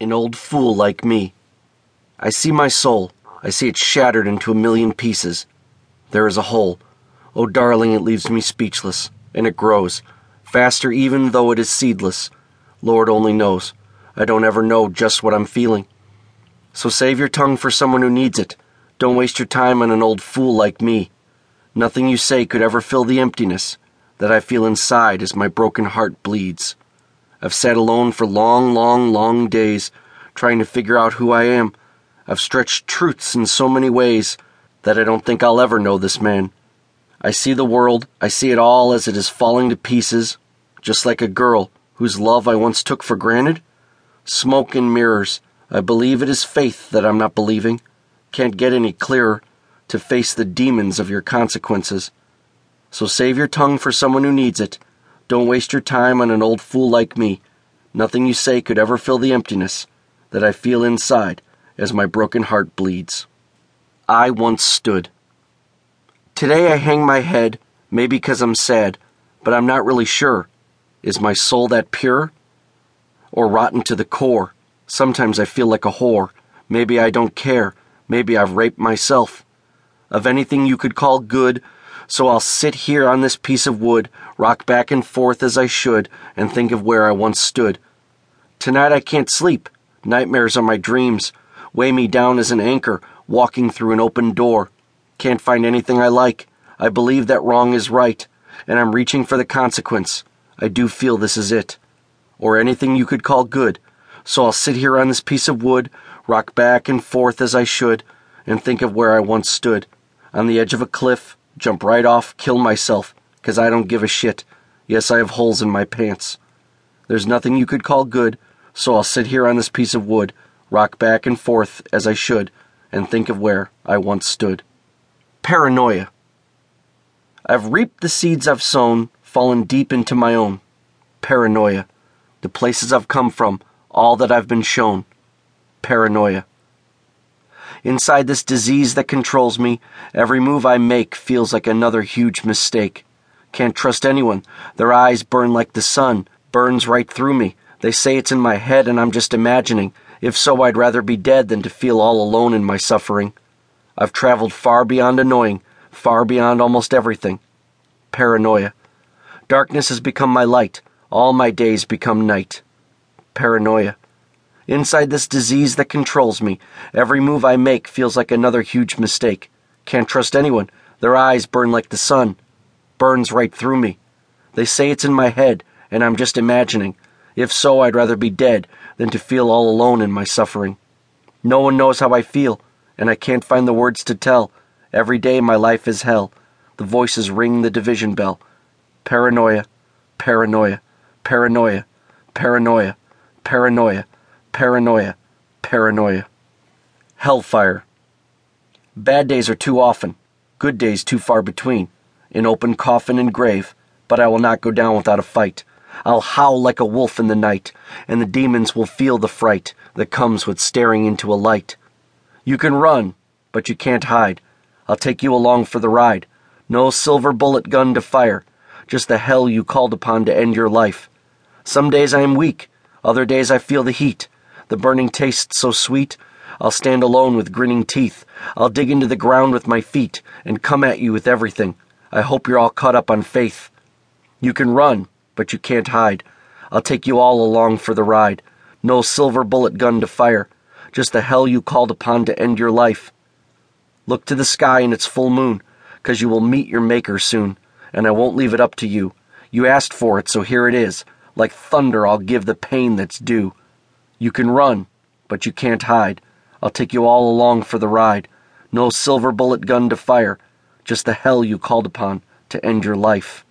an old fool like me. I see my soul. I see it shattered into a million pieces. There is a hole. Oh, darling, it leaves me speechless, and it grows, faster even though it is seedless. Lord only knows. I don't ever know just what I'm feeling. So save your tongue for someone who needs it. Don't waste your time on an old fool like me. Nothing you say could ever fill the emptiness that I feel inside as my broken heart bleeds. I've sat alone for long, long, long days, trying to figure out who I am. I've stretched truths in so many ways that I don't think I'll ever know this man. I see the world, I see it all as it is falling to pieces, just like a girl whose love I once took for granted. Smoke and mirrors, I believe it is faith that I'm not believing. Can't get any clearer to face the demons of your consequences. So save your tongue for someone who needs it don't waste your time on an old fool like me. Nothing you say could ever fill the emptiness that I feel inside as my broken heart bleeds. I once stood. Today I hang my head, maybe because I'm sad, but I'm not really sure. Is my soul that pure? Or rotten to the core? Sometimes I feel like a whore. Maybe I don't care. Maybe I've raped myself. Of anything you could call good, so I'll sit here on this piece of wood, rock back and forth as I should, and think of where I once stood. Tonight I can't sleep. Nightmares are my dreams. Weigh me down as an anchor, walking through an open door. Can't find anything I like. I believe that wrong is right, and I'm reaching for the consequence. I do feel this is it. Or anything you could call good. So I'll sit here on this piece of wood, rock back and forth as I should, and think of where I once stood. On the edge of a cliff, jump right off, kill myself, because I don't give a shit. Yes, I have holes in my pants. There's nothing you could call good, so I'll sit here on this piece of wood, rock back and forth as I should, and think of where I once stood. Paranoia. I've reaped the seeds I've sown, fallen deep into my own. Paranoia. The places I've come from, all that I've been shown. Paranoia. Inside this disease that controls me, every move I make feels like another huge mistake. Can't trust anyone. Their eyes burn like the sun, burns right through me. They say it's in my head and I'm just imagining. If so, I'd rather be dead than to feel all alone in my suffering. I've traveled far beyond annoying, far beyond almost everything. Paranoia. Darkness has become my light. All my days become night. Paranoia. Inside this disease that controls me, every move I make feels like another huge mistake. Can't trust anyone. Their eyes burn like the sun. Burns right through me. They say it's in my head, and I'm just imagining. If so, I'd rather be dead than to feel all alone in my suffering. No one knows how I feel, and I can't find the words to tell. Every day my life is hell. The voices ring the division bell. Paranoia, paranoia, paranoia, paranoia, paranoia paranoia, paranoia. Hellfire. Bad days are too often, good days too far between. An open coffin and grave, but I will not go down without a fight. I'll howl like a wolf in the night, and the demons will feel the fright that comes with staring into a light. You can run, but you can't hide. I'll take you along for the ride. No silver bullet gun to fire, just the hell you called upon to end your life. Some days I am weak, other days I feel the heat the burning taste so sweet. I'll stand alone with grinning teeth. I'll dig into the ground with my feet and come at you with everything. I hope you're all caught up on faith. You can run, but you can't hide. I'll take you all along for the ride. No silver bullet gun to fire, just the hell you called upon to end your life. Look to the sky in its full moon, 'cause you will meet your Maker soon, and I won't leave it up to you. You asked for it, so here it is. Like thunder, I'll give the pain that's due. You can run, but you can't hide. I'll take you all along for the ride. No silver bullet gun to fire, just the hell you called upon to end your life.